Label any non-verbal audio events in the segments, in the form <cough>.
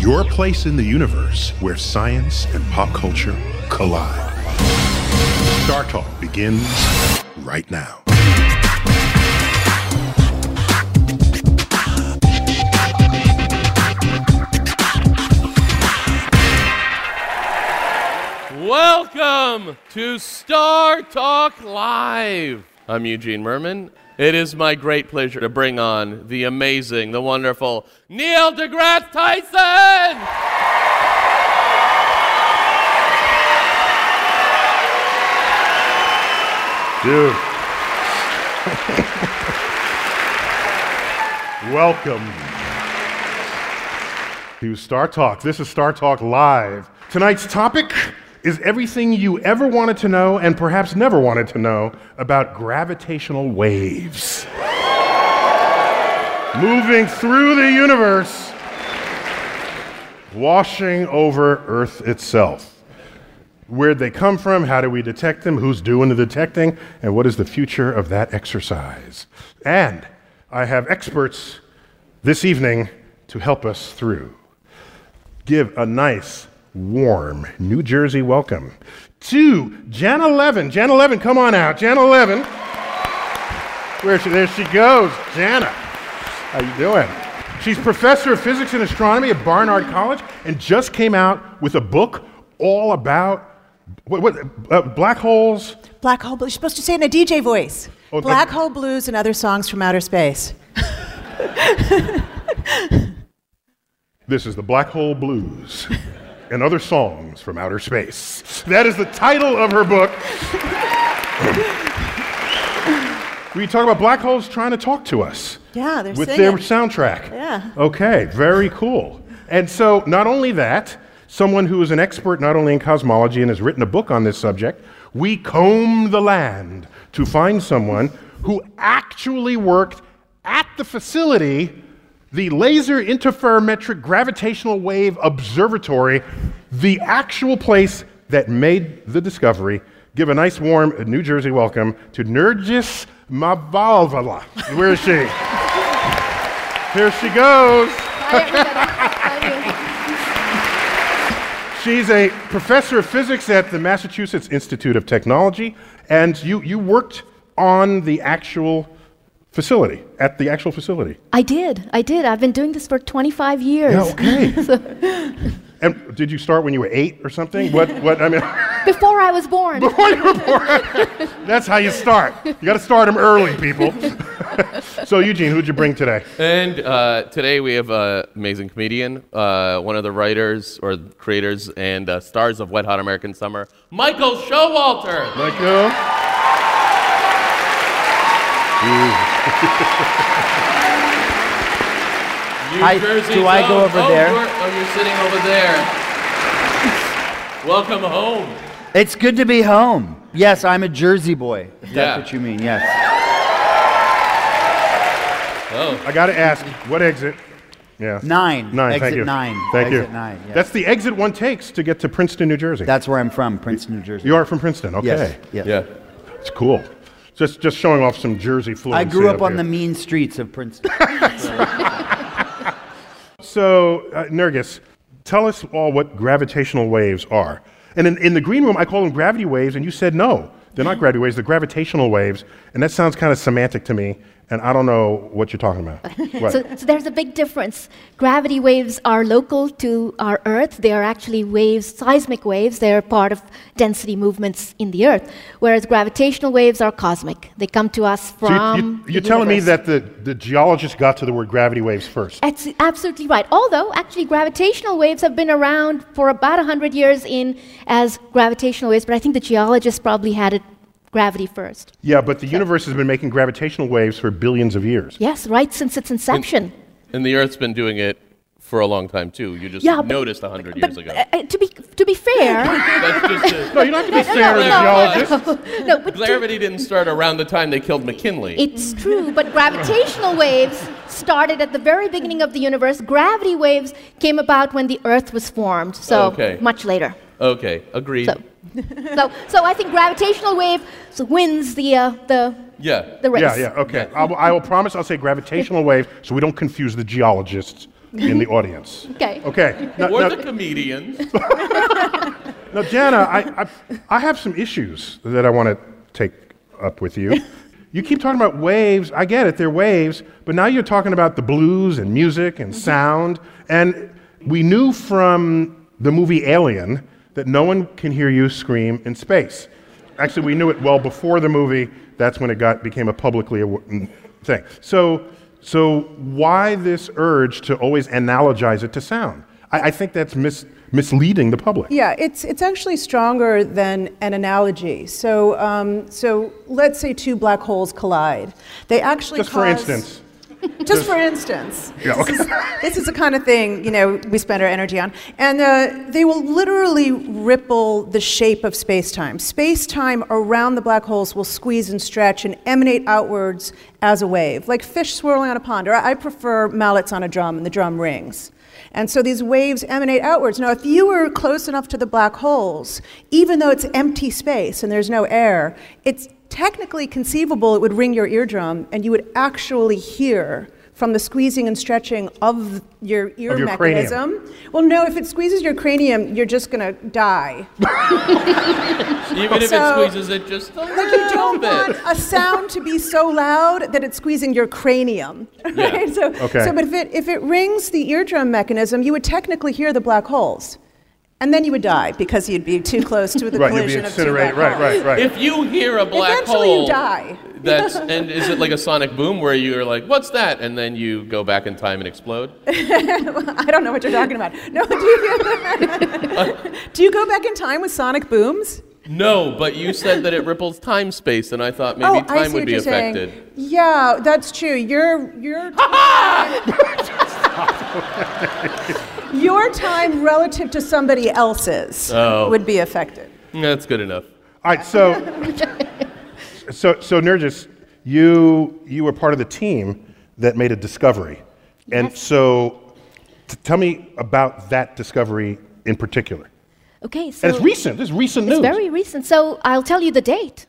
your place in the universe where science and pop culture collide. Star Talk begins right now. Welcome to Star Talk Live. I'm Eugene Mirman. It is my great pleasure to bring on the amazing, the wonderful Neil deGrasse Tyson. Dude. Welcome to Star Talk. This is Star Talk Live. Tonight's topic is everything you ever wanted to know and perhaps never wanted to know about gravitational waves. Moving through the universe, washing over Earth itself. Where'd they come from? How do we detect them? Who's doing the detecting? And what is the future of that exercise? And I have experts this evening to help us through. Give a nice, warm New Jersey welcome to Janna Levin. Janna Levin, come on out. Janna Levin. Where she, there she goes. Janna, how you doing? She's professor of physics and astronomy at Barnard College and just came out with a book all about what, what uh, black holes. Black Hole Blues. You're supposed to say in a DJ voice. Oh, Black uh, Hole Blues and other songs from outer space. <laughs> This is the Black Hole Blues <laughs> and other songs from outer space. That is the title of her book. we talk about black holes trying to talk to us Yeah, they're with singing. their soundtrack. Yeah. Okay, very cool. And so, not only that, someone who is an expert not only in cosmology and has written a book on this subject, we combed the land to find someone who actually worked at the facility, the Laser Interferometric Gravitational Wave Observatory, the actual place that made the discovery. Give a nice warm New Jersey welcome to Nergis Mavalvala. Where is she? <laughs> Here she goes. She's a professor of physics at the Massachusetts Institute of Technology, and you, you worked on the actual facility, at the actual facility. I did. I did. I've been doing this for 25 years. Yeah, okay. <laughs> and did you start when you were eight or something? What, what, I mean, <laughs> Before I was born. before you were born. <laughs> That's how you start. You got to start them early, people. so, Eugene, who'd you bring today? And uh, today we have an amazing comedian, uh, one of the writers or creators and uh, stars of Wet Hot American Summer, Michael Showalter. Michael. New I- Jersey do I go over oh, there? You're, oh, you're sitting over there. Welcome home. It's good to be home. Yes, I'm a Jersey boy. If Yeah. that's what you mean. Yes. Oh, I got to ask, what exit? Yeah. Nine. Nine, Exit thank you. nine. Thank Exit you. nine, yes. That's the exit one takes to get to Princeton, New Jersey. That's where I'm from, Princeton, New Jersey. you are from Princeton, okay. Yes. yes. yeah. It's cool. Just, just showing off some Jersey fluency. I grew up up on here. the mean streets of Princeton. <laughs> So, uh, Nergis, tell us all what gravitational waves are. And in, in the green room, I call them gravity waves, and you said no. They're not gravity waves, they're gravitational waves. And that sounds kind of semantic to me, and I don't know what you're talking about. <laughs> What? So, so there's a big difference. Gravity waves are local to our Earth. They are actually waves, seismic waves. They're part of density movements in the Earth. Whereas gravitational waves are cosmic. They come to us So from. you, are telling me that the, the geologists got to the word gravity waves first. That's absolutely right. Although, actually, gravitational waves have been around for about 100 years in as gravitational waves, but I think the geologists probably had it gravity first. Yeah, but the universe has been making gravitational waves for billions of years. Yes, right since its inception. And the Earth's been doing it for a long time too. You just yeah, noticed a hundred but, years ago. uh, uh, to be to be fair, <laughs> That's just a, No, you don't have to be <laughs> fair to the geologists. <laughs> no, but to- gravity didn't start around the time they killed McKinley. It's true, but gravitational waves started at the very beginning of the universe. Gravity waves came about when the Earth was formed, so Okay. much later. okay, agreed. So, <laughs> so, so I think gravitational wave so wins the uh, the yeah. the race. Yeah, yeah, okay. I will, I will promise I'll say gravitational wave so we don't confuse the geologists in the audience. <laughs> Okay. Okay. Now, or now- the comedians. <laughs> now, Janna, I, I, I have some issues that I want to take up with you. You keep talking about waves. I get it, they're waves. But now you're talking about the blues and music and sound. And we knew from the movie Alien that no one can hear you scream in space. Actually, we knew it well before the movie. That's when it got became a publicly mm, thing. So, so why this urge to always analogize it to sound? I, I think that's mis- misleading the public. Yeah, it's, it's actually stronger than an analogy. So, um, so let's say two black holes collide. They actually Just for instance. <laughs> Just for instance. Yeah, this, is, this is the kind of thing, you know, we spend our energy on. And uh, they will literally ripple the shape of space-time. Space-time around the black holes will squeeze and stretch and emanate outwards as a wave, like fish swirling on a pond. Or I prefer mallets on a drum, and the drum rings. And so these waves emanate outwards. Now, if you were close enough to the black holes, even though it's empty space and there's no air, it's technically conceivable it would ring your eardrum and you would actually hear from the squeezing and stretching of your ear Of your cranium. mechanism. Well, no, if it squeezes your cranium, you're just going to die. <laughs> Even if So- it squeezes it just a Like you don't bit. want a sound to be so loud that it's squeezing your cranium. Yeah. Right? So, Okay. so, but if it if it rings the eardrum mechanism, you would technically hear the black holes, and then you would die because you'd be too close to the <laughs> Right, you'd be collision of two black incinerated. Right, holes. right, right. If you hear a black Eventually hole, you die. that's <laughs> and is it like a sonic boom where you're like, "What's that?" and then you go back in time and explode? <laughs> I don't know what you're talking about. No, do you, do you go back in time with sonic booms? No, but you said that it ripples time space, and I thought maybe oh, I time see would what be you're affected. saying. Yeah, that's true. Your your your time relative to somebody else's Oh. would be affected. That's good enough. All right, so, so, so Nergis, you, you were part of the team that made a discovery. And Yes. so t- tell me about that discovery in particular. Okay, so And it's recent, this is recent it's news. It's very recent. So I'll tell you the date.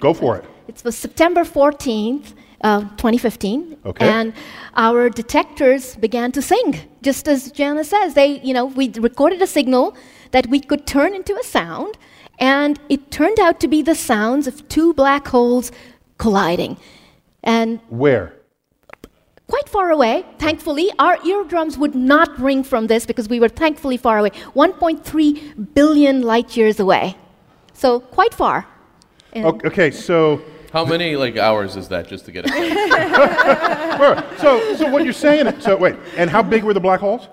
Go for it. It was September 14th, uh, 2015. Okay. And our detectors began to sing, just as Janna says. They, you know, we recorded a signal that we could turn into a sound, and it turned out to be the sounds of two black holes colliding. And Where? quite far away, thankfully, our eardrums would not ring from this because we were thankfully far away 1.3 billion light years away. So, quite far. And- O- Okay, so, How many like hours is that just to get <laughs> it? so, so what you're saying, is so wait, and how big were the black holes?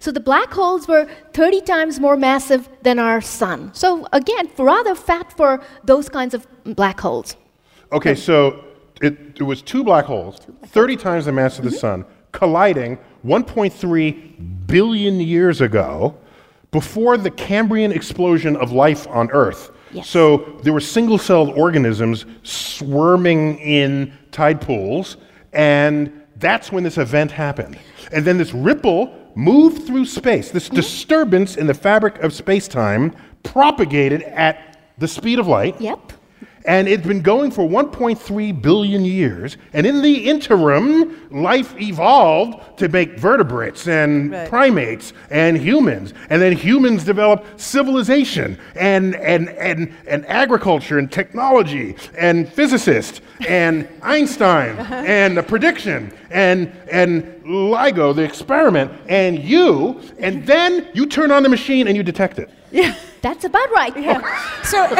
So the black holes were 30 times more massive than our sun. So again, rather fat for those kinds of black holes. Okay, so it, it was two black holes, 30 times the mass of the mm-hmm. sun, colliding 1.3 billion years ago before the Cambrian explosion of life on Earth. Yes. So there were single celled organisms swarming in tide pools, and that's when this event happened. And then this ripple moved through space. This disturbance in the fabric of space time propagated at the speed of light. Yep. And it's been going for 1.3 billion years. And in the interim, life evolved to make vertebrates and Right. primates and humans. And then humans developed civilization and, and, and, and agriculture and technology and physicists and <laughs> Einstein and the prediction and, and LIGO, the experiment, and you. And then you turn on the machine and you detect it. That's about right. Yeah. So, <laughs>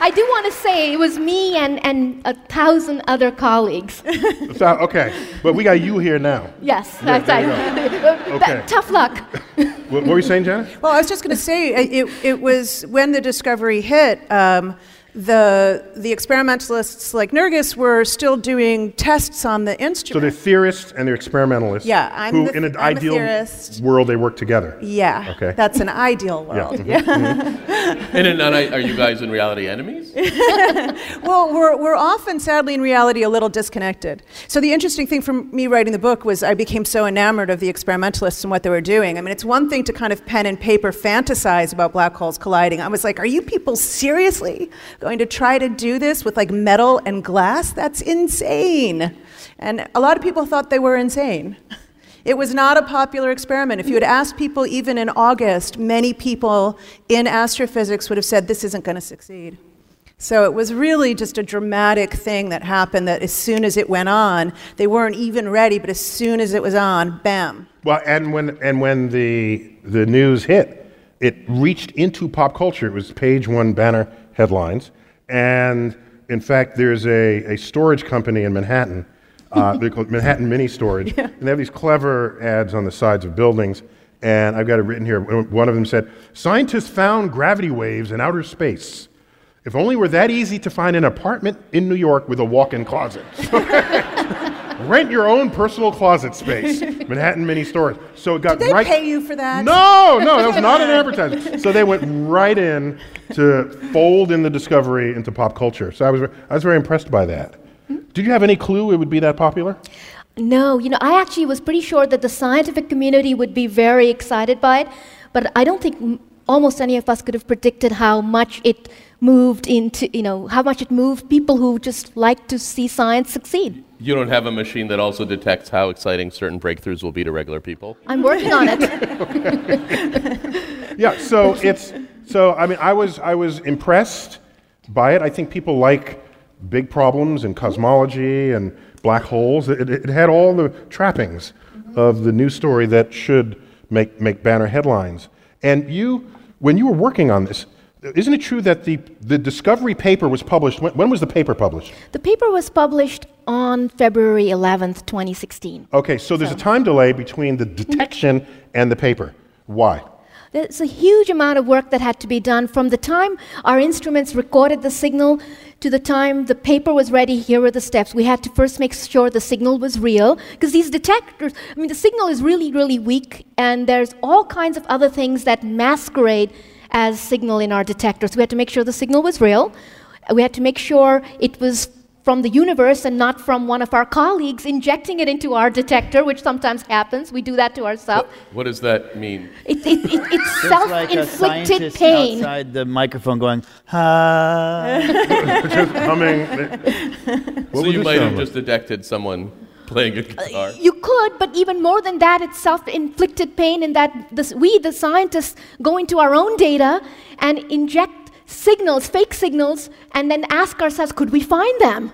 I do want to say it was me and, and a thousand other colleagues. So, okay, but we got you here now. yes, that's right. you <laughs> That- Okay. Tough luck. What, what were you saying, Janet? well, I was just going to say uh, it, it was when the discovery hit. Um, the, the experimentalists like Nergis were still doing tests on the instrument. So instrument. they're theorists and they're experimentalists. Yeah, I'm who, the- in an I'm ideal world, they work together. yeah, Okay. that's an ideal Yeah. world. mhm. And in, and are you guys in reality enemies? <laughs> Well, we're, we're often, sadly, in reality, a little disconnected. So, the interesting thing for me writing the book was I became so enamored of the experimentalists and what they were doing. I mean, it's one thing to kind of pen and paper fantasize about black holes colliding. I was like, are you people seriously going to try to do this with like metal and glass? That's insane. And a lot of people thought they were insane. It was not a popular experiment. If you had asked people even in August, many people in astrophysics would have said this isn't going to succeed. So it was really just a dramatic thing that happened that as soon as it went on, they weren't even ready, but as soon as it was on, bam. Well, and when and when the the news hit, it reached into pop culture. It was page one banner headlines, and in fact, there's a, a storage company in Manhattan. Uh, <laughs> they're called Manhattan Mini Storage, and they have these clever ads on the sides of buildings. And I've got it written here. One of them said, "Scientists found gravity waves in outer space. If only were that easy to find an apartment in New York with a walk-in closet." <laughs> <laughs> Rent your own personal closet <laughs> space. Manhattan Mini Stores. So it got Did they right. pay you for that? No, no, that was not an advertisement. So they went right in to fold in the discovery into pop culture. So I was, I was very impressed by that. Did you have any clue it would be that popular? No, you know, I actually was pretty sure that the scientific community would be very excited by it, but I don't think m- almost any of us could have predicted how much it moved into, you know, how much it moved people who just like to see science succeed. You don't have a machine that also detects how exciting certain breakthroughs will be to regular people? I'm working on it. <laughs> Yeah. So it's so I mean I was I was impressed by it. I think people like big problems and cosmology and black holes. It, it, it had all the trappings of the news story that should make make banner headlines. And you, when you were working on this, isn't it true that the the discovery paper was published? When, when was the paper published? the paper was published on February 11th, 2016. Okay, so there's a time delay between the detection and the paper. Why? There's a huge amount of work that had to be done from the time our instruments recorded the signal to the time the paper was ready. Here were the steps. We had to first make sure the signal was real because these detectors, I mean, the signal is really, really weak, and there's all kinds of other things that masquerade as signal in our detectors. We had to make sure the signal was real. We had to make sure it was from the universe and not from one of our colleagues injecting it into our detector, which sometimes happens. We do that to ourselves. What does that mean? It, it, it, it's It's self like a inflicted scientist pain. outside the microphone going, ha. <laughs> Just humming. What so you might have sound just detected someone playing a uh, guitar. You could, but even more than that, it's self inflicted pain in that this, we, the scientists, go into our own data and inject signals, fake signals, and then ask ourselves, could we find them?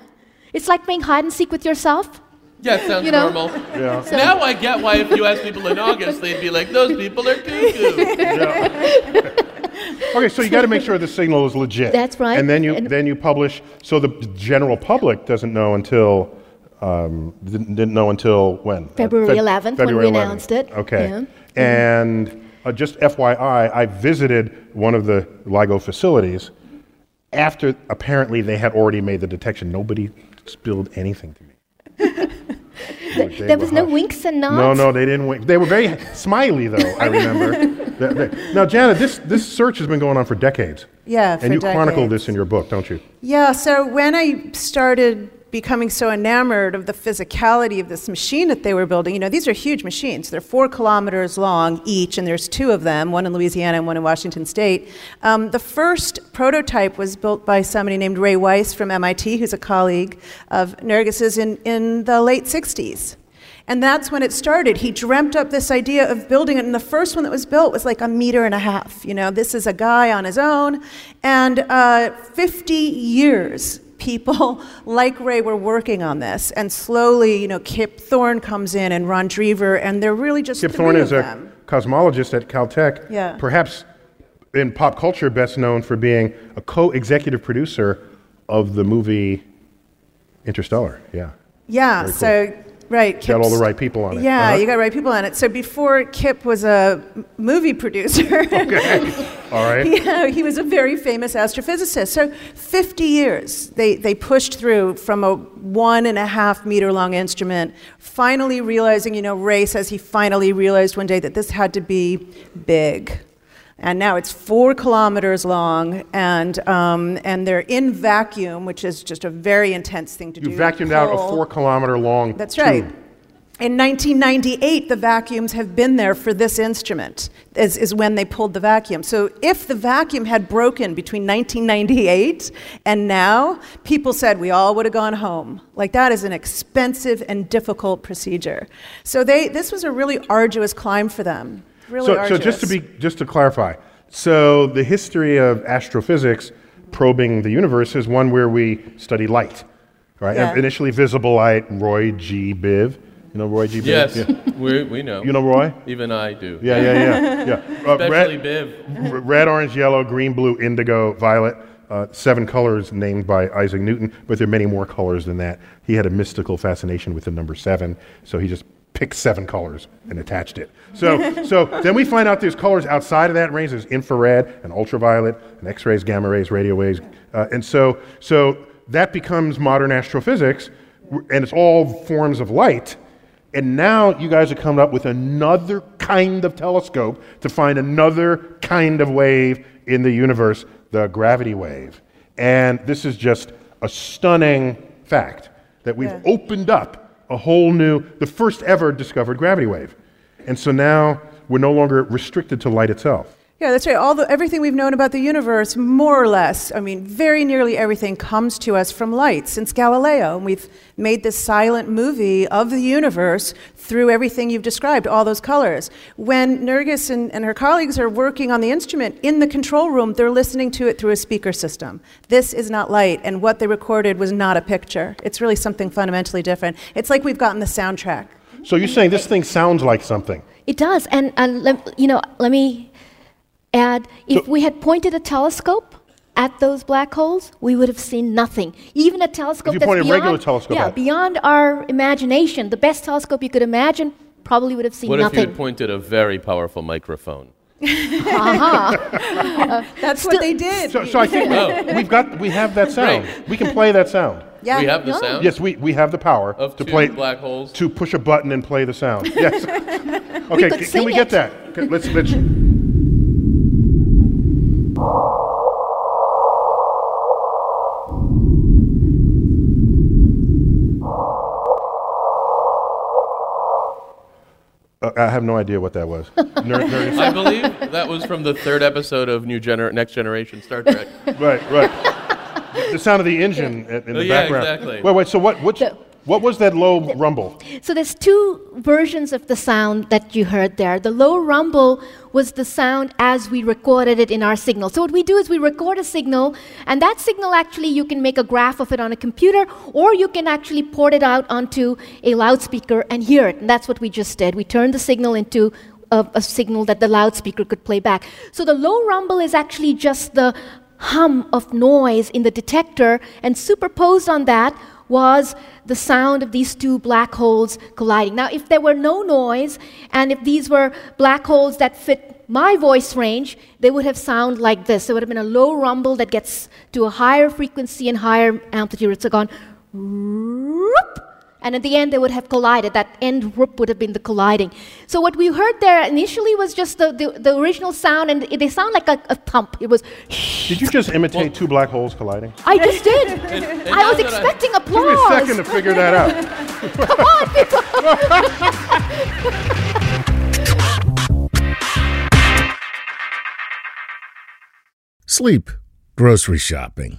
It's like playing hide and seek with yourself. Yeah, it sounds You know? normal. Yeah. So- Now I get why if you ask people in August, they'd be like, those people are cuckoo. Okay, so you got to make sure the signal is legit. That's right. And then you And- then you publish. So the general public doesn't know until um, didn't, didn't know until when? Uh, February Feb- 11th when we 11th. announced it. Okay. Yeah. And uh, just FYI, I visited one of the LIGO facilities after apparently they had already made the detection. Nobody spilled anything to me. <laughs> Like, There were was no hushed. winks and nods. No, no, they didn't wink. They were very smiley, though. I remember. <laughs> That- that- now, Janet, this this search has been going on for decades, Yeah, for and you chronicle this in your book, don't you? Yeah, so when I started becoming so enamored of the physicality of this machine that they were building, you know, these are huge machines. They're four kilometers long each, and there's two of them, one in Louisiana and one in Washington State. Um, the first prototype was built by somebody named Ray Weiss from MIT, who's a colleague of Nergis's in, in the late 60s. And that's when it started. He dreamt up this idea of building it, and the first one that was built was like a meter and a half. You know, this is a guy on his own, and uh, 50 years people <laughs> like Ray were working on this, and slowly, you know, Kip Thorne comes in and Ron Drever, and they're really just Kip Thorne is a cosmologist at Caltech, Yeah. perhaps in pop culture best known for being a co-executive producer of the movie Interstellar. Yeah. Yeah, so right, Got all the right people on it. Yeah, Uh-huh. you got the right people on it. So before Kip was a movie producer, <laughs> okay, All right. <laughs> Yeah, he was a very famous astrophysicist. So 50 years they, they pushed through from a one and a half meter long instrument, finally realizing, you know, Ray says he finally realized one day that this had to be big. And now it's four kilometers long, and, um, and they're in vacuum, which is just a very intense thing to You do. You vacuumed out a four kilometer long That's tube. right. In 1998, the vacuums have been there for this instrument, is, is when they pulled the vacuum. So if the vacuum had broken between 1998 and now, people said we all would have gone home. Like that is an expensive and difficult procedure. So they, this was a really arduous climb for them. Really so, arduous. so just to be just to clarify, so the history of astrophysics probing the universe is one where we study light, right? Yeah. Initially visible light, Roy G. Biv. You know Roy G. Biv? Yes, Yeah. <laughs> we, we know. You know Roy? Even I do. Yeah, yeah, yeah, <laughs> yeah. Uh, Especially red, Biv. r- red, orange, yellow, green, blue, indigo, violet. Uh, seven colors named by Isaac Newton, but there are many more colors than that. He had a mystical fascination with the number seven, so he just picked seven colors and attached it. So, <laughs> so then we find out there's colors outside of that range. There's infrared and ultraviolet and X-rays, gamma rays, radio waves, uh, and so so that becomes modern astrophysics, and it's all forms of light. And now you guys are coming up with another kind of telescope to find another kind of wave in the universe, the gravity wave. And this is just a stunning fact that we've Yeah. opened up a whole new, the first ever discovered gravity wave. And so now we're no longer restricted to light itself. Yeah, that's right. All the, everything we've known about the universe, more or less, I mean, very nearly everything comes to us from light since Galileo. And we've made this silent movie of the universe through everything you've described, all those colors. When Nergis and, and her colleagues are working on the instrument in the control room, they're listening to it through a speaker system. This is not light, and what they recorded was not a picture. It's really something fundamentally different. It's like we've gotten the soundtrack. So you're saying this thing sounds like something. It does, and, and lem- you know, let me add: if So- we had pointed a telescope at those black holes, we would have seen nothing. Even a telescope that's pointed a beyond, regular telescope yeah, at beyond our imagination, the best telescope you could imagine, probably would have seen What if you had pointed a very powerful microphone? Uh-huh. <laughs> That's what they did. So, so I think we, we've got, we have that sound. We can play that sound. yeah. we have the no. sound Yes, we, we have the power of to play black holes. to push a button and play the sound. Yes. <laughs> Okay, could c- can we get it. that? Okay, let's let's. Uh, I have no idea what that was. <laughs> Ner- ner- I believe that was from the third episode of New Gener- Next Generation Star Trek. <laughs> right, right. The- The sound of the engine in, in Oh, the yeah, background. exactly. Wait, wait. So what? Which, what was that low rumble? So there's two versions of the sound that you heard there. The low rumble was the sound as we recorded it in our signal. So what we do is we record a signal, and that signal actually you can make a graph of it on a computer, or you can actually port it out onto a loudspeaker and hear it. And that's what we just did. We turned the signal into a, a signal that the loudspeaker could play back. So the low rumble is actually just the hum of noise in the detector, and superposed on that was the sound of these two black holes colliding. Now, if there were no noise, and if these were black holes that fit my voice range, they would have sound like this. There would have been a low rumble that gets to a higher frequency and higher amplitude. It's gone, whoop, and at the end they would have collided. That end whoop would have been the colliding. So what we heard there initially was just the, the, the original sound, and they sound like a, a thump. It was. Did you just imitate two black holes colliding? I just did. <laughs> And- and I was that I- expecting Give me applause. a second to figure that out. <laughs> Come on, people. <laughs> Sleep, grocery shopping,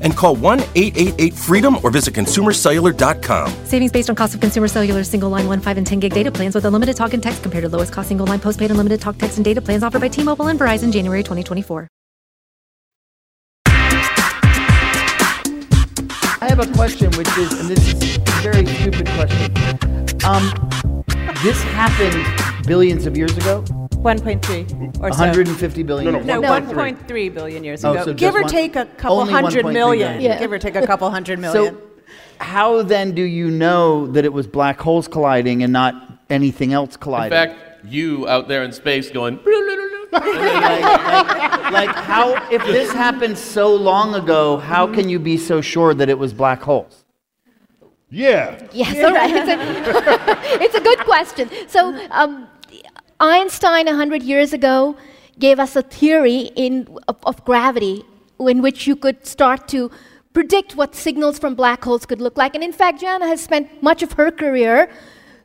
and call 1 888 freedom or visit consumercellular.com. Savings based on cost of consumer cellular single line 1, 5, and 10 gig data plans with unlimited talk and text compared to lowest cost single line postpaid unlimited talk, text, and data plans offered by T Mobile and Verizon January 2024. I have a question, which is, and this is a very stupid question. Um, this happened billions of years ago. 1.3 or so. 150 billion. No, no, years No, ago. 1.3 billion years Oh, ago. so give just or one- take a couple only hundred 1.3 million. billion. Yeah. Give or take a couple hundred million. So, how then do you know that it was black holes colliding and not anything else colliding? In colliding? fact, you out there in space going. <laughs> like, like- like how, if this happened so long ago, how can you be so sure that it was black holes? Yeah. Yes, all <laughs> right. It's a, <laughs> it's a good question. So, um, Einstein, 100 years ago, gave us a theory in, of, of gravity in which you could start to predict what signals from black holes could look like. And in fact, Janna has spent much of her career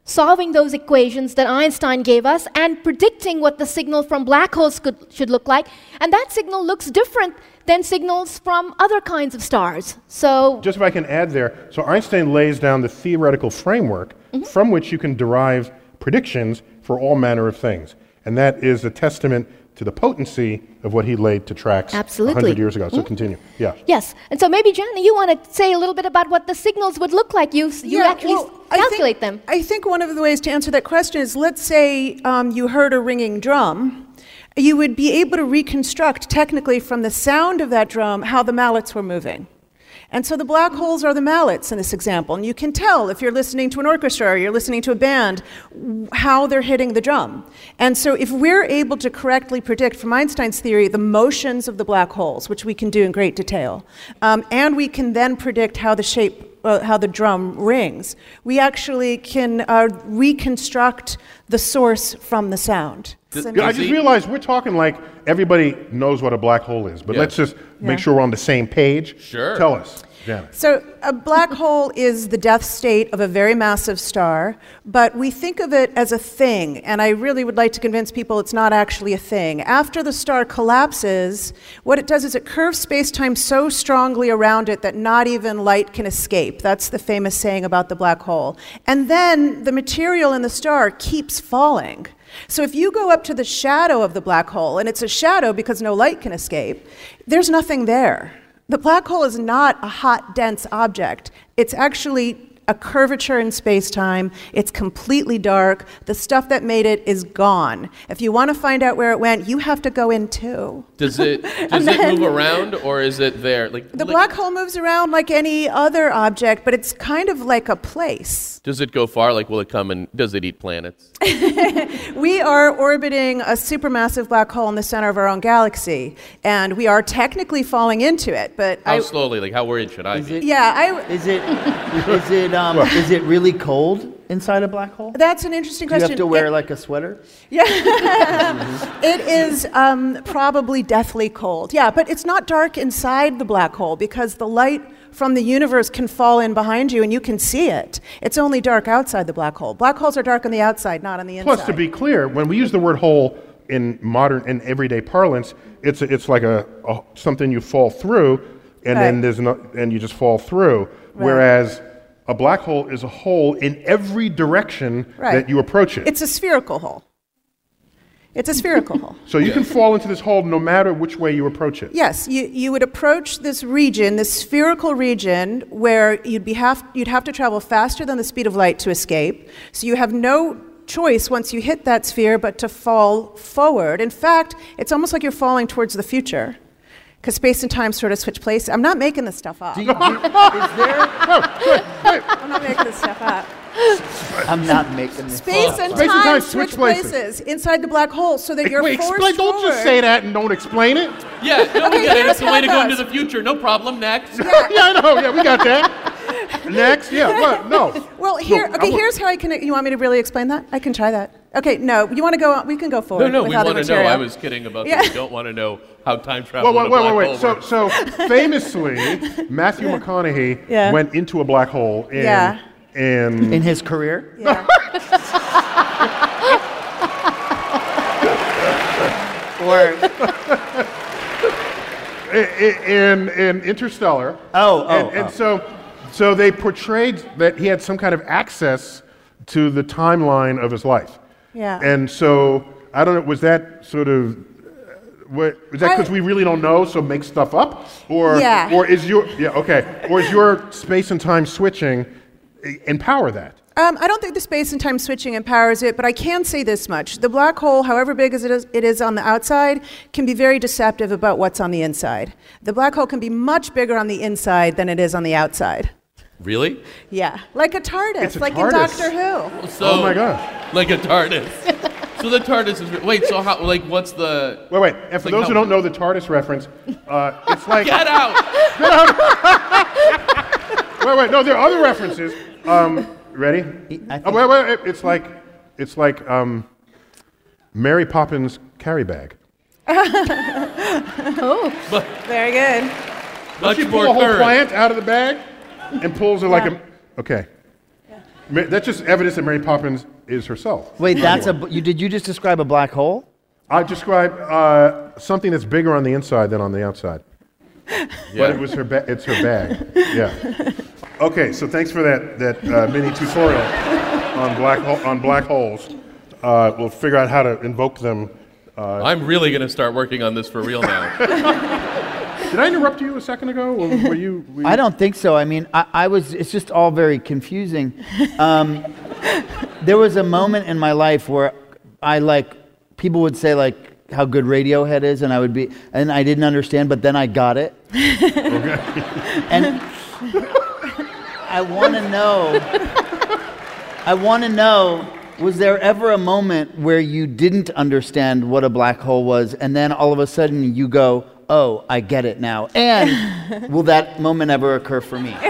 solving those equations that Einstein gave us and predicting what the signal from black holes could, should look like. And that signal looks different than signals from other kinds of stars. So, Just if I can add there, so Einstein lays down the theoretical framework mm-hmm. from which you can derive predictions for all manner of things. And that is a testament to the potency of what he laid to tracks Absolutely. 100 years ago. So continue. Yeah. Yes, and so maybe Janna, you want to say a little bit about what the signals would look like. You you Yeah, actually well, I think- calculate them. I think one of the ways to answer that question is let's say um, you heard a ringing drum. You would be able to reconstruct technically from the sound of that drum how the mallets were moving. And so the black holes are the mallets in this example. And you can tell if you're listening to an orchestra or you're listening to a band how they're hitting the drum. And so if we're able to correctly predict from Einstein's theory the motions of the black holes, which we can do in great detail, um, and we can then predict how the shape uh, how the drum rings, we actually can uh, reconstruct the source from the sound. Th- So- Yeah, I just realized we're talking like everybody knows what a black hole is, but Yeah. let's just Yeah. make sure we're on the same page. Sure. Tell us, Janet. So, a black hole is the death state of a very massive star, but we think of it as a thing, and I really would like to convince people it's not actually a thing. After the star collapses, what it does is it curves space time so strongly around it that not even light can escape. That's the famous saying about the black hole. And then the material in the star keeps falling. So if you go up to the shadow of the black hole, and it's a shadow because no light can escape, there's nothing there. The black hole is not a hot, dense object. It's actually a curvature in space time. It's completely dark. The stuff that made it is gone. If you want to find out where it went, you have to go in too. Does it <laughs> does it move around or is it there? Like The like- black hole moves around like any other object, but it's kind of like a place. Does it go far? Like will it come and does it eat planets? <laughs> We are orbiting a supermassive black hole in the center of our own galaxy, and we are technically falling into it. But How I, slowly? Like how worried should I Is be? it, yeah, I, is it, <laughs> is it, um, is it really cold inside a black hole? that's an interesting Do you question. have to wear It- like a sweater? Yeah. <laughs> It is um, probably deathly cold. Yeah, but it's not dark inside the black hole because the light from the universe can fall in behind you and you can see it. It's only dark outside the black hole. Black holes are dark on the outside, not on the inside. Plus, to be clear, when we use the word hole in modern and everyday parlance, it's it's like a, a something you fall through, and then there's no, and you just fall through. Whereas a black hole is a hole in every direction Right. that you approach it. It's a spherical hole. It's a spherical hole. so you can fall into this hole no matter which way you approach it. Yes, you, you would approach this region, this spherical region, where you'd, be have, you'd have to travel faster than the speed of light to escape. So you have no choice once you hit that sphere but to fall forward. In fact, it's almost like you're falling towards the future. Because space and time sort of switch places. I'm not making this stuff up. Do you, do, is there? Oh, I'm not making this stuff up. I'm not making this. Space and, Space and time, time switch, switch places. places. inside the black hole so that you're Wait, forced explain, don't forward. just say that and don't explain it. Yeah, no, we Okay, get it. here's It's a way to go into the future. No problem. Next. yeah, <laughs> I know. Yeah, we got that. <laughs> Next, yeah, what? No. <laughs> Well, here, No, I okay. wa- Here's how I can. You want me to really explain that? I can try that. Okay, no. You want to go? on- We can go forward. No, no, with we other want to know. material. I was kidding about Yeah. that. We don't want to know how time travel Wait, in wait, a wait, black wait, hole wait. So, works. so <laughs> famously, Matthew McConaughey Yeah. went into a black hole and, Yeah. and In his career? Yeah. Or i- in in Interstellar. Oh, oh, and, and oh. so so they portrayed that he had some kind of access to the timeline of his life. Yeah. And so I don't know. Was that sort of uh, what, was that because we really don't know, so make stuff up, or Yeah. or is your yeah okay, or is your space and time switching empower that? Um, I don't think the space and time switching empowers it, but I can say this much: the black hole, however big as it is, it is on the outside, can be very deceptive about what's on the inside. The black hole can be much bigger on the inside than it is on the outside. Really? Yeah, like a TARDIS, It's a like TARDIS. in Doctor Who. So, Oh my gosh. Like a TARDIS. so the TARDIS is. Wait. So how? Like, what's the? Wait, wait. And for Like those who don't know the TARDIS reference, uh, it's like <laughs> Get out! Get <laughs> out. wait, wait. No, there are other references. Um, ready? Oh, think- wait, wait. It's like it's like um, Mary Poppins carry bag. <laughs> Oh very good. Much She pull a whole current. plant out of the bag and pulls it like a. Okay. Ma- That's just evidence that Mary Poppins is herself. wait, that's a. You did you just describe a black hole? I describe uh, something that's bigger on the inside than on the outside. But it was her. Ba- it's her bag. Yeah. Okay, so thanks for that that uh, mini tutorial on black ho- on black holes. Uh, we'll figure out how to invoke them. I'm really gonna start working on this for real now. <laughs> Did I interrupt you a second ago? Or were you? Were you I don't think so. I mean, I, I was. It's just all very confusing. Um, <laughs> there was a moment in my life where I like people would say like how good Radiohead is, and I would be, and I didn't understand, but then I got it. okay. and I want to know. I want to know. Was there ever a moment where you didn't understand what a black hole was, and then all of a sudden you go, "Oh, I get it now"? And will that moment ever occur for me? <laughs>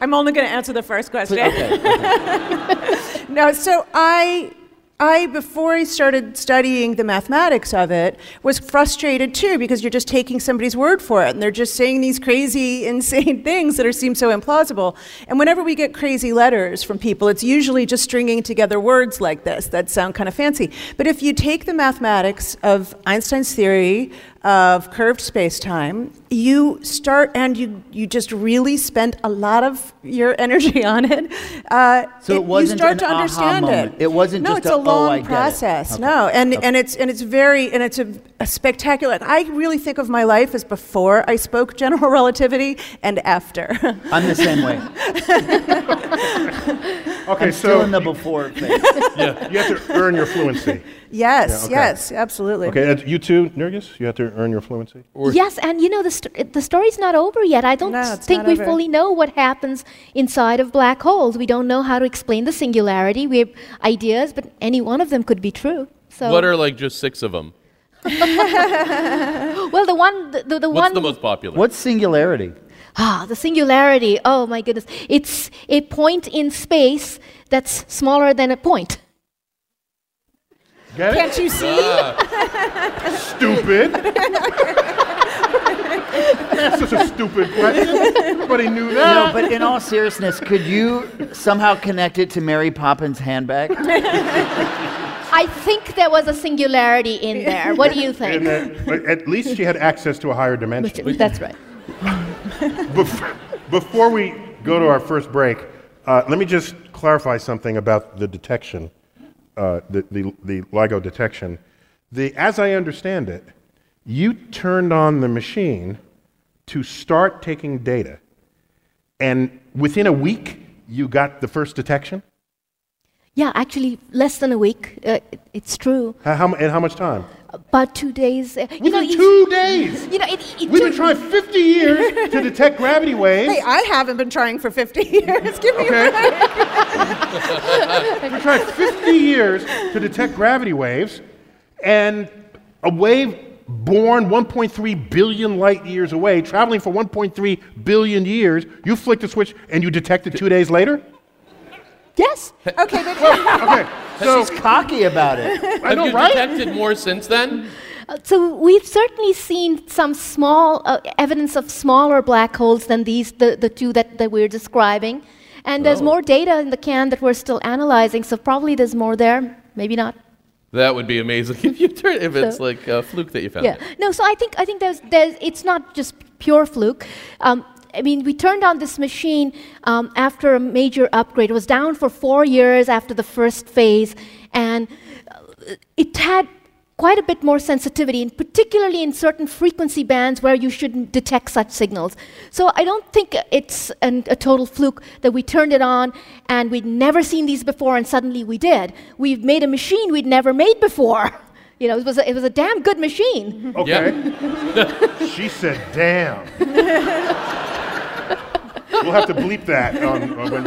I'm only going to answer the first question. Okay. okay. <laughs> no, so I I, before I started studying the mathematics of it, was frustrated too because you're just taking somebody's word for it and they're just saying these crazy, <laughs> insane things that are, seem so implausible. And whenever we get crazy letters from people, it's usually just stringing together words like this that sound kind of fancy. But if you take the mathematics of Einstein's theory of curved space-time, you start and you you just really spend a lot of your <laughs> energy on it. Uh, So it wasn't you start an to aha understand moment. it. It wasn't no, just it's a, a "Oh, long I get it." process. Okay. No, and Okay. and it's and it's very and it's a, a spectacular. I really think of my life as before I spoke <laughs> general relativity and after. I'm the same way. <laughs> Okay, I'm so still in the before phase. yeah, you have to earn your fluency. Yes, Yeah, okay. yes, absolutely. Okay, and you too, Nergis, you have to earn your fluency. Yes, and you know the st- the story's not over yet. I don't No, think we over. fully know what happens inside of black holes. We don't know how to explain the singularity. We have ideas, but any one of them could be true. So, What are like just six of them? <laughs> well, the one, the, the, the What's one, the most popular? What's singularity? ah, the singularity. Oh my goodness, it's a point in space that's smaller than a point. Get Can't it? you see? Stupid. That's such a stupid question. Everybody knew that. No, that. but in all seriousness, could you somehow connect it to Mary Poppins' handbag? <laughs> I think there was a singularity in there. What do you think? And, uh, but at least she had access to a higher dimension. That's right. Bef- Before we go to our first break, uh, let me just clarify something about the detection, uh, the, the, the LIGO detection. The, as I understand it, you turned on the machine to start taking data, and within a week, you got the first detection? Yeah, actually, less than a week. Uh, it- it's true. How, how, mu- in how much time? About two days. Uh, you know, Within two days! You know, it, it We've been trying 50 years to detect gravity waves. Hey, I haven't been trying for 50 <laughs> years. Give me Okay. a break. We tried 50 years to detect gravity waves, and a wave born 1.3 billion light years away, traveling for 1.3 billion years, you flick the switch and you detect it two days later? Yes. Okay, but Okay, <laughs> so She's cocky about it. <laughs> I Have know, you right? detected more since then? Uh, So we've certainly seen some small uh, evidence of smaller black holes than these, the, the two that, that we're describing. And there's Oh. more data in the can that we're still analyzing, so probably there's more there, maybe not. That would be amazing <laughs> if you turn if it's So- like a fluke that you found. Yeah. No, so I think I think there's there's it's not just pure fluke. Um, I mean, we turned on this machine um, after a major upgrade. It was down for four years after the first phase, and uh, it had quite a bit more sensitivity, and particularly in certain frequency bands where you shouldn't detect such signals. So I don't think it's an, a total fluke that we turned it on and we'd never seen these before, and suddenly we did. We've made a machine we'd never made before. <laughs> You know, it was a, it was a damn good machine. Okay. <laughs> she said, damn. <laughs> we'll have to bleep that on, on when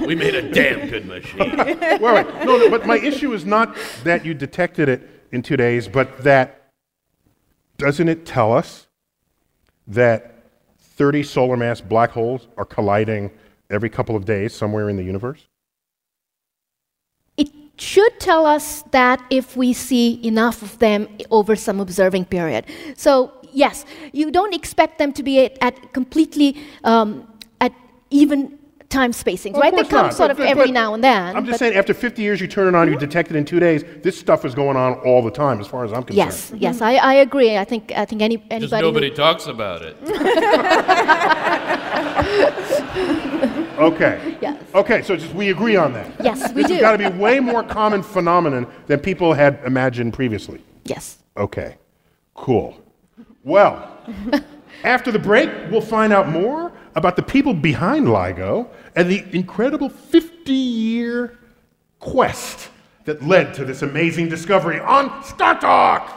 we We made a damn good machine. <laughs> wait, wait. No, no, but my issue is not that you detected it in two days, but that doesn't it tell us that 30 solar mass black holes are colliding every couple of days somewhere in the universe? It should tell us that if we see enough of them over some observing period. So, yes, you don't expect them to be at, at completely um, at even time spacings, Well, right? They come not, sort but- of but- every but now and then. I'm just saying, after 50 years, you turn it on, you detect it in two days. This stuff is going on all the time, as far as I'm concerned. Yes, yes, I, I agree. I think I think any anybody. Just who- nobody talks about it. <laughs> Okay. Yes. Okay, so just we agree on that. Yes, we this do. has got to be way more common phenomenon than people had imagined previously. Yes. Okay, cool. Well, after the break, we'll find out more about the people behind LIGO and the incredible 50 year quest that led to this amazing discovery on Star Talk.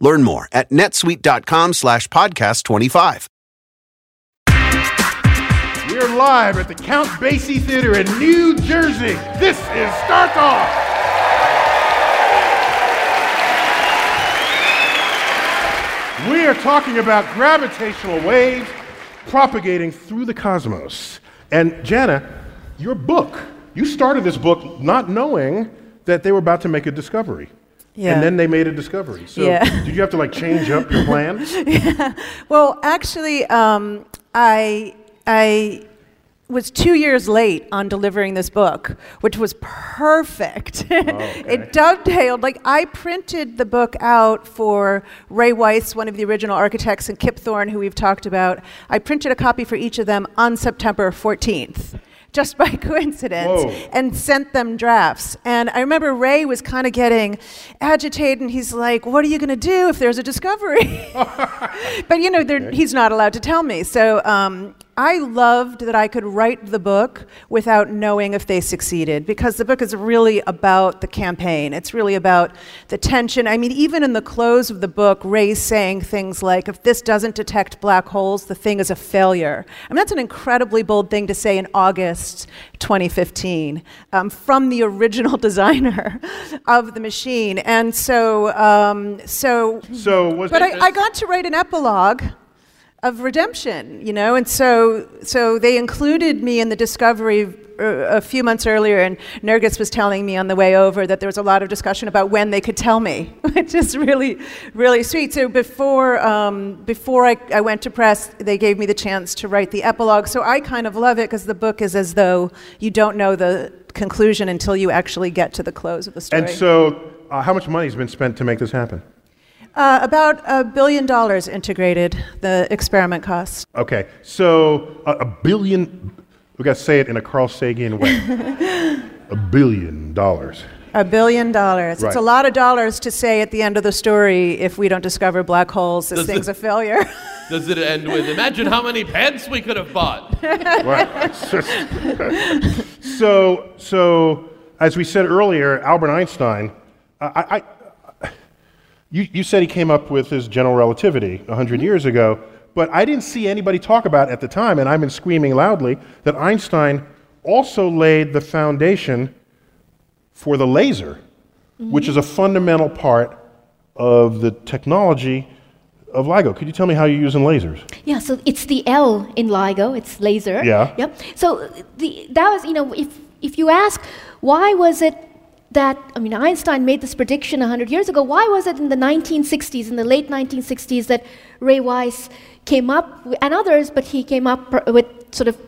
Learn more at netsuite.com slash podcast 25. We're live at the Count Basie Theater in New Jersey. This is Star Talk. We are talking about gravitational waves propagating through the cosmos. And Janna, your book, you started this book not knowing that they were about to make a discovery. Yeah. And then they made a discovery. So Yeah. did you have to like change up your plan? <laughs> yeah. Well, actually, um, I I was two years late on delivering this book, which was perfect. <laughs> it dovetailed. Like I printed the book out for Ray Weiss, one of the original architects, and Kip Thorne, who we've talked about. I printed a copy for each of them on September 14th. Just by <laughs> coincidence, Whoa. and sent them drafts. And I remember Ray was kind of getting agitated, and he's like, "What are you going to do if there's a discovery?" <laughs> but you know, they're- he's not allowed to tell me. So um, I loved that I could write the book without knowing if they succeeded, because the book is really about the campaign. It's really about the tension. I mean, even in the close of the book, Ray's saying things like, "If this doesn't detect black holes, the thing is a failure." I mean, that's an incredibly bold thing to say in August 2015 um, from the original <laughs> designer of the machine. And so, um, so So was but I, I got to write an epilogue of redemption, you know, and so so they included me in the discovery uh, a few months earlier, and Nergis was telling me on the way over that there was a lot of discussion about when they could tell me, <laughs> which is really really sweet. So before um, before I, I went to press, they gave me the chance to write the epilogue. So I kind of love it because the book is as though you don't know the conclusion until you actually get to the close of the story. And so, uh, how much money has been spent to make this happen? Uh, about a billion dollars integrated the experiment costs. Okay, so a, a billion, we got to say it in a Carl Sagan way. <laughs> a billion dollars. A billion dollars. It's a lot of dollars to say at the end of the story if we don't discover black holes, this Does thing's it- a failure. <laughs> Does it end with, imagine how many pants we could have bought? <laughs> Right. so, so as we said earlier, Albert Einstein, I, I, you, you said he came up with his general relativity 100 mm-hmm. years ago, but I didn't see anybody talk about at the time, and I've been screaming loudly, that Einstein also laid the foundation for the laser, which is a mm-hmm. fundamental part of the technology of LIGO. Could you tell me how you're using lasers? Yeah, so it's the L in LIGO, it's laser. Yeah. Yep. So the, that was, you know, if, if you ask why was it that, I mean, Einstein made this prediction 100 years ago, why was it in the 1960s, in the late 1960s, that Ray Weiss came up, and others, but he came up with sort of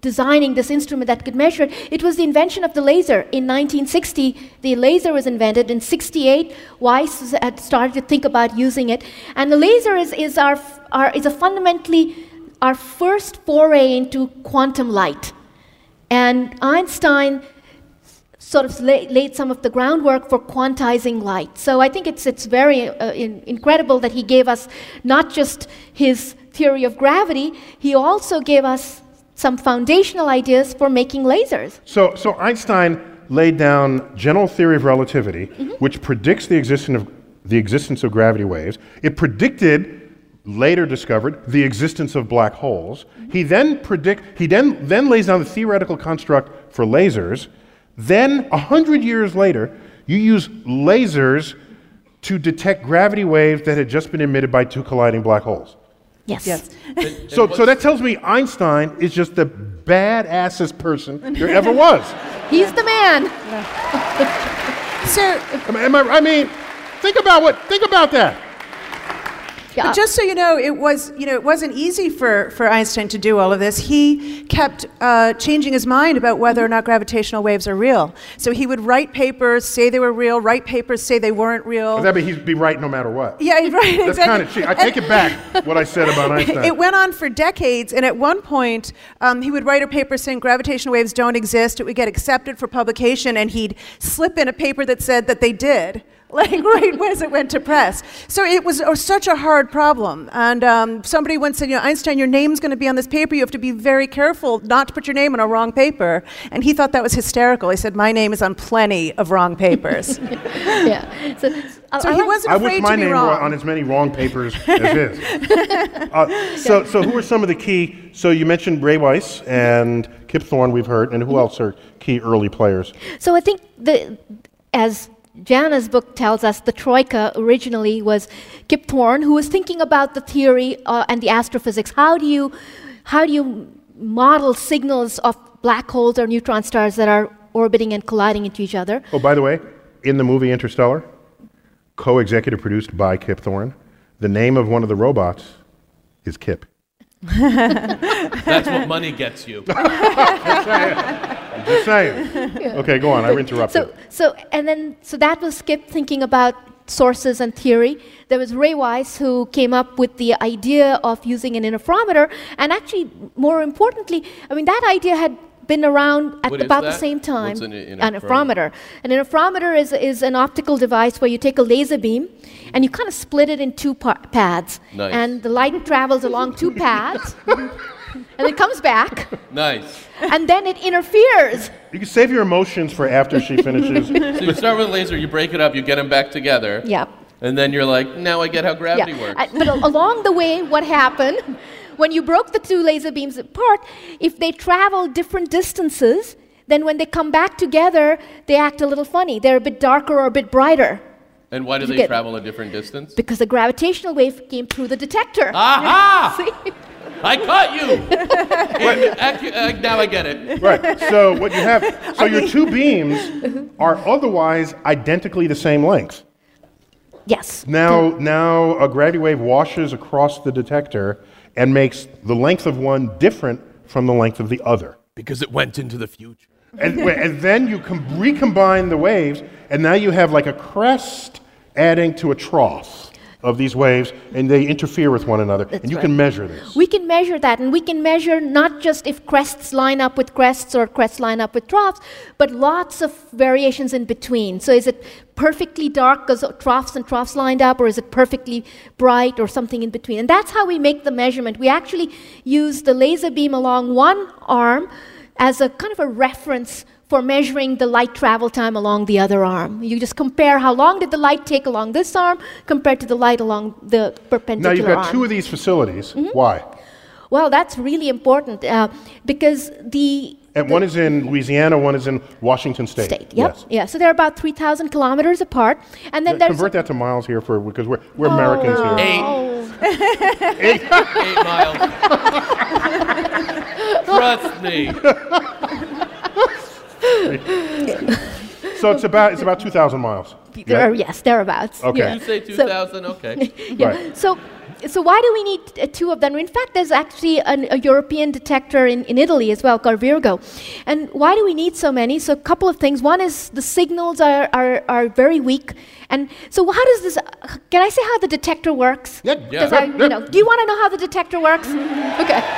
designing this instrument that could measure it. It was the invention of the laser. In 1960, the laser was invented. In 68, Weiss had started to think about using it. And the laser is, is, our, our, is a fundamentally our first foray into quantum light. And Einstein sort of la- laid some of the groundwork for quantizing light. So I think it's, it's very uh, in- incredible that he gave us not just his theory of gravity, he also gave us some foundational ideas for making lasers. So, so Einstein laid down general theory of relativity, Mm-hmm. which predicts the existence of the existence of gravity waves. It predicted, later discovered, the existence of black holes. Mm-hmm. He then predict he then then lays down the theoretical construct for lasers. Then, a hundred years later, you use lasers to detect gravity waves that had just been emitted by two colliding black holes. Yes. Yes. So, so that tells me Einstein is just the badassest person there ever was. <laughs> He's the man. So, <laughs> Am am I, I mean, think about what. Think about that. Yeah. But just so you know, it was you know it wasn't easy for, for Einstein to do all of this. He kept uh, changing his mind about whether or not gravitational waves are real. So he would write papers, say they were real, write papers, say they weren't real. That mean he'd be right no matter what. yeah, right. That's exactly. kind of cheap. I take it back what I said about <laughs> Einstein. It went on for decades, and at one point, um, he would write a paper saying gravitational waves don't exist. It would get accepted for publication, and he'd slip in a paper that said that they did. <laughs> Like right as it went to press, so it was uh, such a hard problem. And um, somebody once said, "You know, Einstein, your name's going to be on this paper. You have to be very careful not to put your name on a wrong paper." And he thought that was hysterical. He said, "My name is on plenty of wrong papers." <laughs> yeah. So, I- so I he like- wasn't I afraid wish my to be name wrong. were on as many wrong papers <laughs> as his. Uh, so, so who are some of the key? So you mentioned Ray Weiss and Kip Thorne. We've heard, and who else are key early players? So I think the as Janna's book tells us, the troika originally was Kip Thorne, who was thinking about the theory uh, and the astrophysics. How do you how do you model signals of black holes or neutron stars that are orbiting and colliding into each other? Oh, by the way, in the movie Interstellar, co-executive produced by Kip Thorne, the name of one of the robots is Kip. <laughs> That's what money gets you. <laughs> I'm just saying. Okay, go on. I interrupted. So, so and then so that was Skip thinking about sources and theory. There was Ray Weiss who came up with the idea of using an interferometer, and actually, more importantly, I mean that idea had been around at What is about the same time. What's an An interferometer? interferometer. An interferometer is, is an optical device where you take a laser beam and you kind of split it in two pa- pads, Nice. and the light travels along two pads, <laughs> <laughs> and it comes back, Nice. and then it interferes. you can save your emotions for after she finishes. <laughs> So you start with a laser, you break it up, you get them back together. Yep. And then you're like, now I get how gravity yeah. works. Uh, but along the way, what happened when you broke the two laser beams apart? If they travel different distances, then when they come back together, they act a little funny. They're a bit darker or a bit brighter and why do you they get- travel a different distance? because the gravitational wave came through the detector. Aha! <laughs> See? I caught you! <laughs> In acu- uh, now I get it. right. So what you have, so your two beams <laughs> are otherwise identically the same length. Yes. Now, now a gravity wave washes across the detector and makes the length of one different from the length of the other. Because it went into the future. And, and then you com- recombine the waves, and now you have like a crest adding to a trough of these waves, and they interfere with one another. and you right. can measure this. We can measure that, and we can measure not just if crests line up with crests or crests line up with troughs, but lots of variations in between. So, is it perfectly dark because troughs and troughs lined up, or is it perfectly bright, or something in between? And that's how we make the measurement. We actually use the laser beam along one arm as a kind of a reference for measuring the light travel time along the other arm. You just compare how long did the light take along this arm compared to the light along the perpendicular. arm. Now you've got arm. two of these facilities. Mm-hmm. Why? Well, that's really important uh, because the And one is in Louisiana, one is in Washington State. state, yep, Yes. yeah. So they're about three thousand kilometers apart, and then there's Convert that to miles here for because we're, we're Americans here. Eight. Oh, <laughs> Eight. Eight miles. <laughs> Trust me. <laughs> <laughs> So it's about it's about two thousand miles. there, yes, thereabouts. Okay. yeah. You say So- 2000? Okay. <laughs> yeah. Right. So, so why do we need uh, two of them? In fact, there's actually an, a European detector in, in Italy as well called Virgo. And why do we need so many? So, a couple of things. One is the signals are, are, are very weak. And so, how does this? uh, Can I say how the detector works? Yeah. Yeah. 'Cause I, you know, do you want to know how the detector works? Okay. <laughs>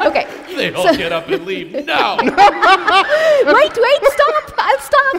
Okay. They all So- get up and leave. <laughs> No! <laughs> wait, wait, stop! I'll stop.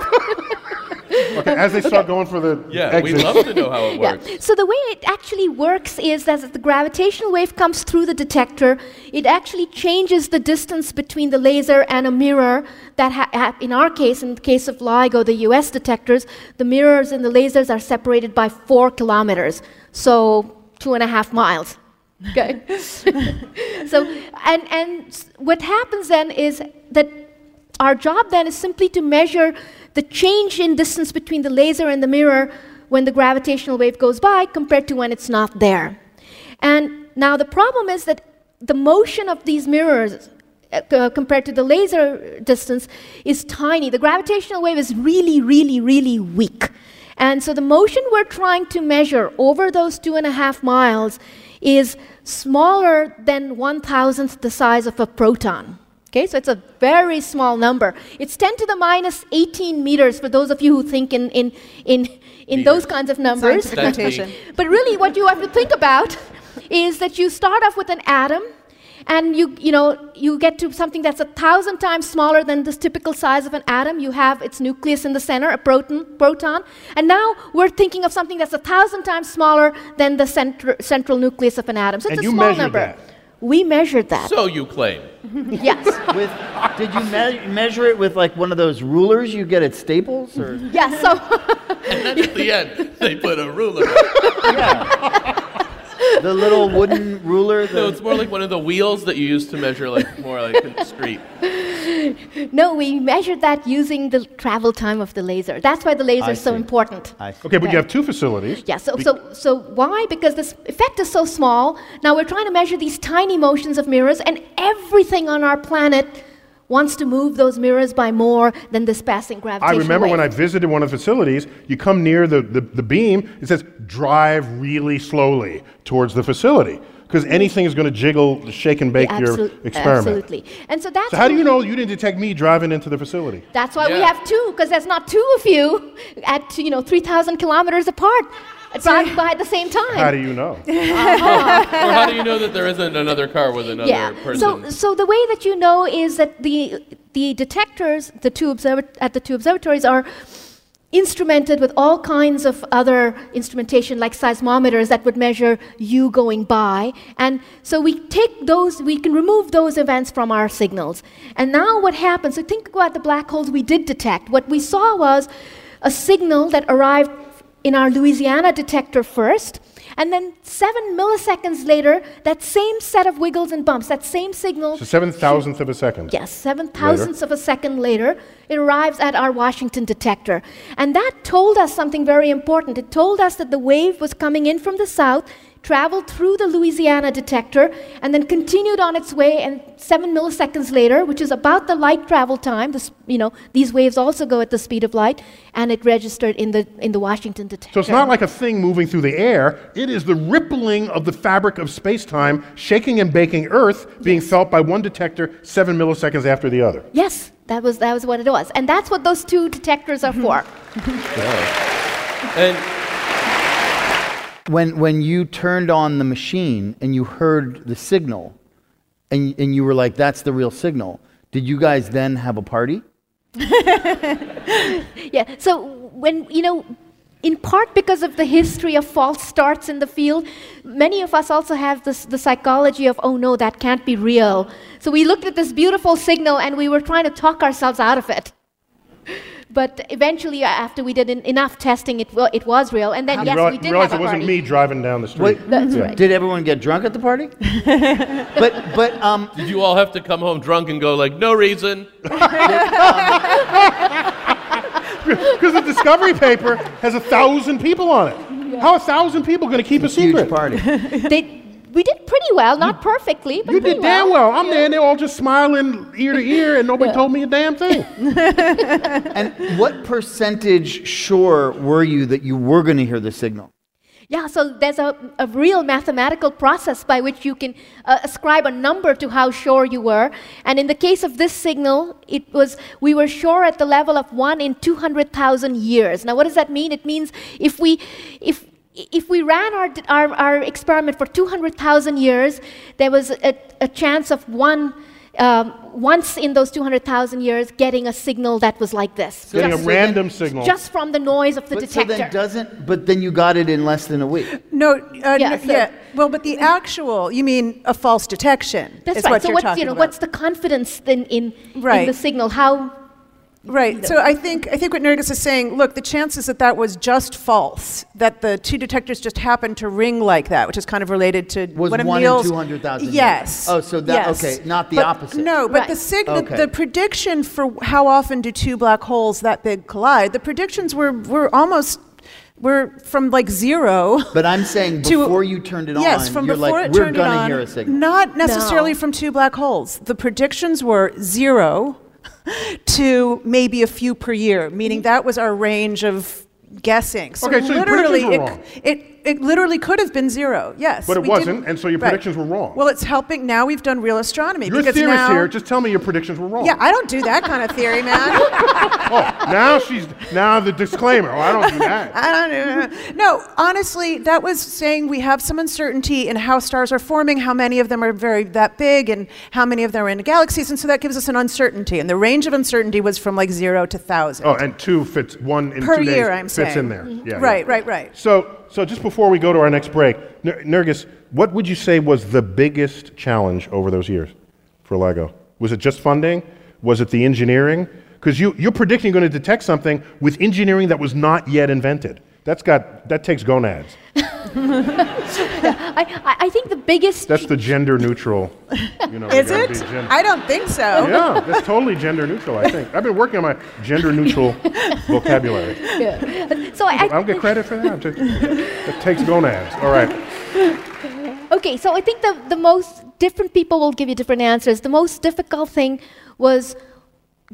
Okay, as they start going for the Yeah, we'd love to know how it works. Yeah. So the way it actually works is that as the gravitational wave comes through the detector, it actually changes the distance between the laser and a mirror. That ha- ha- in our case, in the case of LIGO, the U.S. detectors, the mirrors and the lasers are separated by four kilometers, so two and a half miles. <laughs> Okay. <laughs> so and and what happens then is that our job then is simply to measure the change in distance between the laser and the mirror when the gravitational wave goes by compared to when it's not there. And now the problem is that the motion of these mirrors uh, compared to the laser distance is tiny. The gravitational wave is really, really, really weak. And so the motion we're trying to measure over those two and a half miles is smaller than one thousandth the size of a proton. Okay, so it's a very small number. It's 10 to the minus 18 meters for those of you who think in, in, in, in those kinds of numbers. <laughs> But really, what you have to think about is that you start off with an atom, and you, you know, you get to something that's a thousand times smaller than the typical size of an atom. You have its nucleus in the center, a proton, proton. And now we're thinking of something that's a thousand times smaller than the centr- central nucleus of an atom. So it's And a you small number. that? We measured that. So you claim. <laughs> yes. With, did you me- measure it with like one of those rulers you get at Staples? Or? Yes. So <laughs> And then at the end, they put a ruler. <laughs> The little wooden ruler? <laughs> No, it's more like one of the wheels that you use to measure, like more like in the street. no, we measured that using the travel time of the laser. That's why the laser I is so see. important. I see. Okay, but you have two facilities. Yeah, so, so, so why? Because this effect is so small. Now we're trying to measure these tiny motions of mirrors, and everything on our planet wants to move those mirrors by more than this passing gravitational I gravitational remember when I visited one of the facilities, you come near the, the, the beam, it says drive really slowly towards the facility. Because anything is going to jiggle, shake and bake your experiment. Absolutely. And so that's So how do you know you didn't detect me driving into the facility? That's why we have two, because there's not two of you at you know 3,000 kilometers apart, driving by at the same time. How do you know? <laughs> Uh-huh. Or how do you know that there isn't another car with another yeah. person? So, so the way that you know is that the the detectors, the two observa- at the two observatories are instrumented with all kinds of other instrumentation like seismometers that would measure you going by and so we take those we can remove those events from our signals and now what happens so think about the black holes we did detect what we saw was a signal that arrived in our louisiana detector first and then seven milliseconds later that same set of wiggles and bumps that same signal So seven thousandth of a second. Yes, seven thousandths of a second later, it arrives at our Washington detector. And that told us something very important. It told us that the wave was coming in from the south, traveled through the Louisiana detector, and then continued on its way. And seven milliseconds later, which is about the light travel time, this, you know, these waves also go at the speed of light, and it registered in the, in the Washington detector. So it's not like a thing moving through the air. It is the rippling of the fabric of space-time, shaking and baking Earth, being felt by one detector seven milliseconds after the other. Yes, that was, that was what it was. And that's what those two detectors are mm-hmm. for. <laughs> and when, when you turned on the machine and you heard the signal and, and you were like, that's the real signal, did you guys then have a party? <laughs> Yeah. So when you know, in part because of the history of false starts in the field, many of us also have this the psychology of oh no that can't be real. So we looked at this beautiful signal and we were trying to talk ourselves out of it. But eventually, after we did en- enough testing, it, wa- it was real. And then, You yes, reali- we did you realize have it a wasn't party. me driving down the street. Wait, That's right. Did everyone get drunk at the party? <laughs> but but um, did you all have to come home drunk and go like, no reason? <laughs> Because <laughs> the discovery paper has a thousand people on it. How a thousand people going to keep a secret? huge party. They, we did pretty well, not perfectly, but You pretty did damn well. I'm there and they're all just smiling ear to ear and nobody Yeah. told me a damn thing. <laughs> and what percentage sure were you that you were going to hear the signal? Yeah, so there's a, a real mathematical process by which you can uh, ascribe a number to how sure you were. And in the case of this signal, it was we were sure at the level of one in 200,000 years. Now, what does that mean? It means if we if if we ran our, our, our experiment for 200,000 years, there was a, a chance of one um, once in those 200,000 years getting a signal that was like this. Getting a Just- random signal. Just from the noise of the But so detector. then doesn't, but then you got it in less than a week. No, uh, Yeah, yeah, so- yeah. Well, but the actual, you mean a false detection? That's is right. What so you're what's talking you know about. what's the confidence in in, in the signal? How Right. So I think I think what Nergis is saying. Look, the chances that that was just false, that the two detectors just happened to ring like that, which is kind of related to Was one of one in 200,000 Yes. Oh, so that- yes. okay, not the But- opposite. No, but Right. the sig Okay. the, the prediction for how often do two black holes that big collide? The predictions were were almost were from like zero. But I'm saying <laughs> to- before you turned it yes, on, from you're before like, it we're turned it gonna on, hear a signal. Not necessarily No. from two black holes. The predictions were zero <laughs> to maybe a few per year, meaning that was our range of guessing. So Okay, so literally, it, it, it literally could have been zero. Yes, But it wasn't, and so your right. predictions were wrong. Well, it's helping. Now we've done real astronomy Your theorist now. here, just tell me your predictions were wrong. yeah, I don't do that kind of theory, man. <laughs> oh, now she's now the disclaimer. Oh, I don't do that. <laughs> I don't know. No, honestly, that was saying we have some uncertainty in how stars are forming, how many of them are very that big, and how many of them are in galaxies, and so that gives us an uncertainty. And the range of uncertainty was from like zero to thousand. Oh, and two fits one in Per two days year, I'm fits saying. in there. Mm-hmm. Yeah, right, yeah. right, right. So, so just before we go to our next break, Nergis, what would you say was the biggest challenge over those years for LIGO? Was it just funding? Was it the engineering? Because you, you're predicting you're going to detect something with engineering that was not yet invented. That's got that takes gonads. I, <laughs> I- I think the biggest That's the gender neutral. You know, Is it? gen- I don't think so. yeah, that's totally gender neutral. I think I've been working on my gender neutral <laughs> vocabulary. Yeah. so I, I don't get credit for that. It it takes gonads. All right. Okay, so I think the, the most different people will give you different answers. The most difficult thing was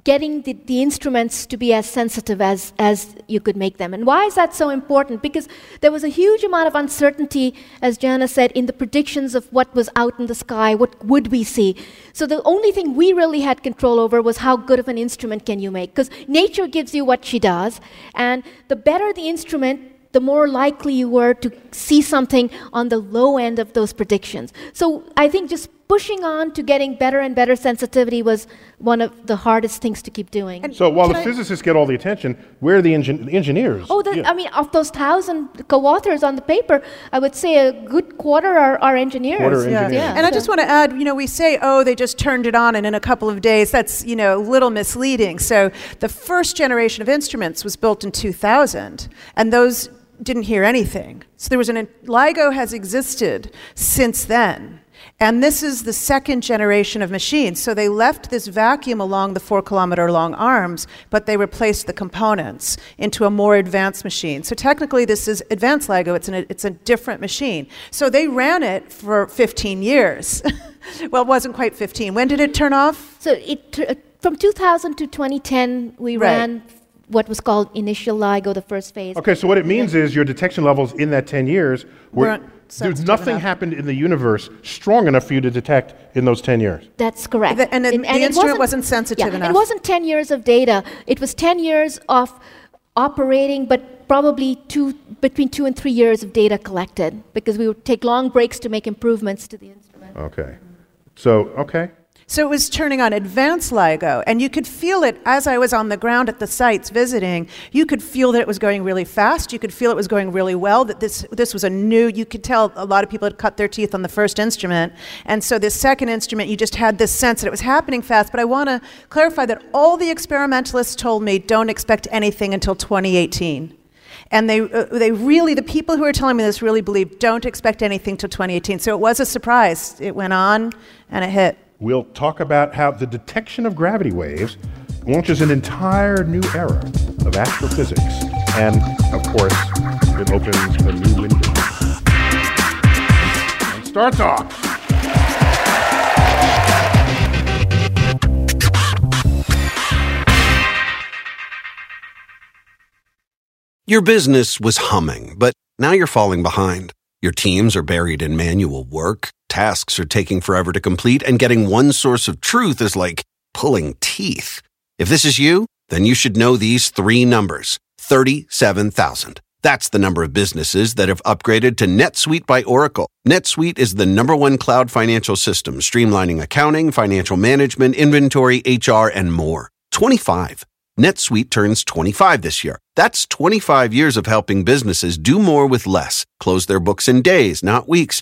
getting the, the instruments to be as sensitive as, as you could make them. And why is that so important? Because there was a huge amount of uncertainty, as Janna said, in the predictions of what was out in the sky, what would we see. So the only thing we really had control over was how good of an instrument can you make. Because nature gives you what she does, and the better the instrument, the more likely you were to see something on the low end of those predictions. So I think just pushing on to getting better and better sensitivity was one of the hardest things to keep doing. So while the I- physicists get all the attention, where are the, engin- the engineers? Oh, the, Yeah. I mean, of those thousand co-authors on the paper, I would say a good quarter are, are engineers. Quarter Yeah. engineers. And I just want to add, you know, we say, oh, they just turned it on and in a couple of days. That's, you know, a little misleading. So the first generation of instruments was built in 2000, and those didn't hear anything. So there was an, LIGO has existed since then. And this is the second generation of machines. So they left this vacuum along the four kilometer long arms, but they replaced the components into a more advanced machine. So technically, this is advanced LIGO. It's, an, it's a different machine. So they ran it for 15 years. <laughs> well, it wasn't quite 15. When did it turn off? So it, uh, from 2000 to 2010, we Right. ran what was called initial LIGO, the first phase. Okay, so what it means is your detection levels in that 10 years were Weren't there's nothing enough. happened in the universe strong enough for you to detect in those 10 years. That's correct. The- and the- the it instrument wasn't sensitive yeah, enough. It wasn't 10 years of data. It was 10 years of operating, but probably two, between two and three years of data collected because we would take long breaks to make improvements to the instrument. Okay. So, okay. So it was turning on advanced LIGO, and you could feel it as I was on the ground at the sites visiting. You could feel that it was going really fast. You could feel it was going really well. That this this was a new. You could tell a lot of people had cut their teeth on the first instrument, and so this second instrument, you just had this sense that it was happening fast. But I want to clarify that all the experimentalists told me don't expect anything until 2018. And they, uh, they really, the people who are telling me this really believe don't expect anything till 2018. So it was a surprise. It went on and it hit. We'll talk about how the detection of gravity waves launches an entire new era of astrophysics. And, of course, it opens a new window. And Star Talk. Your business was humming, but now you're falling behind. Your teams are buried in manual work, tasks are taking forever to complete, and getting one source of truth is like pulling teeth. If this is you, then you should know these three numbers 37,000. That's the number of businesses that have upgraded to NetSuite by Oracle. NetSuite is the number one cloud financial system, streamlining accounting, financial management, inventory, HR, and more. 25. NetSuite turns 25 this year. That's 25 years of helping businesses do more with less, close their books in days, not weeks,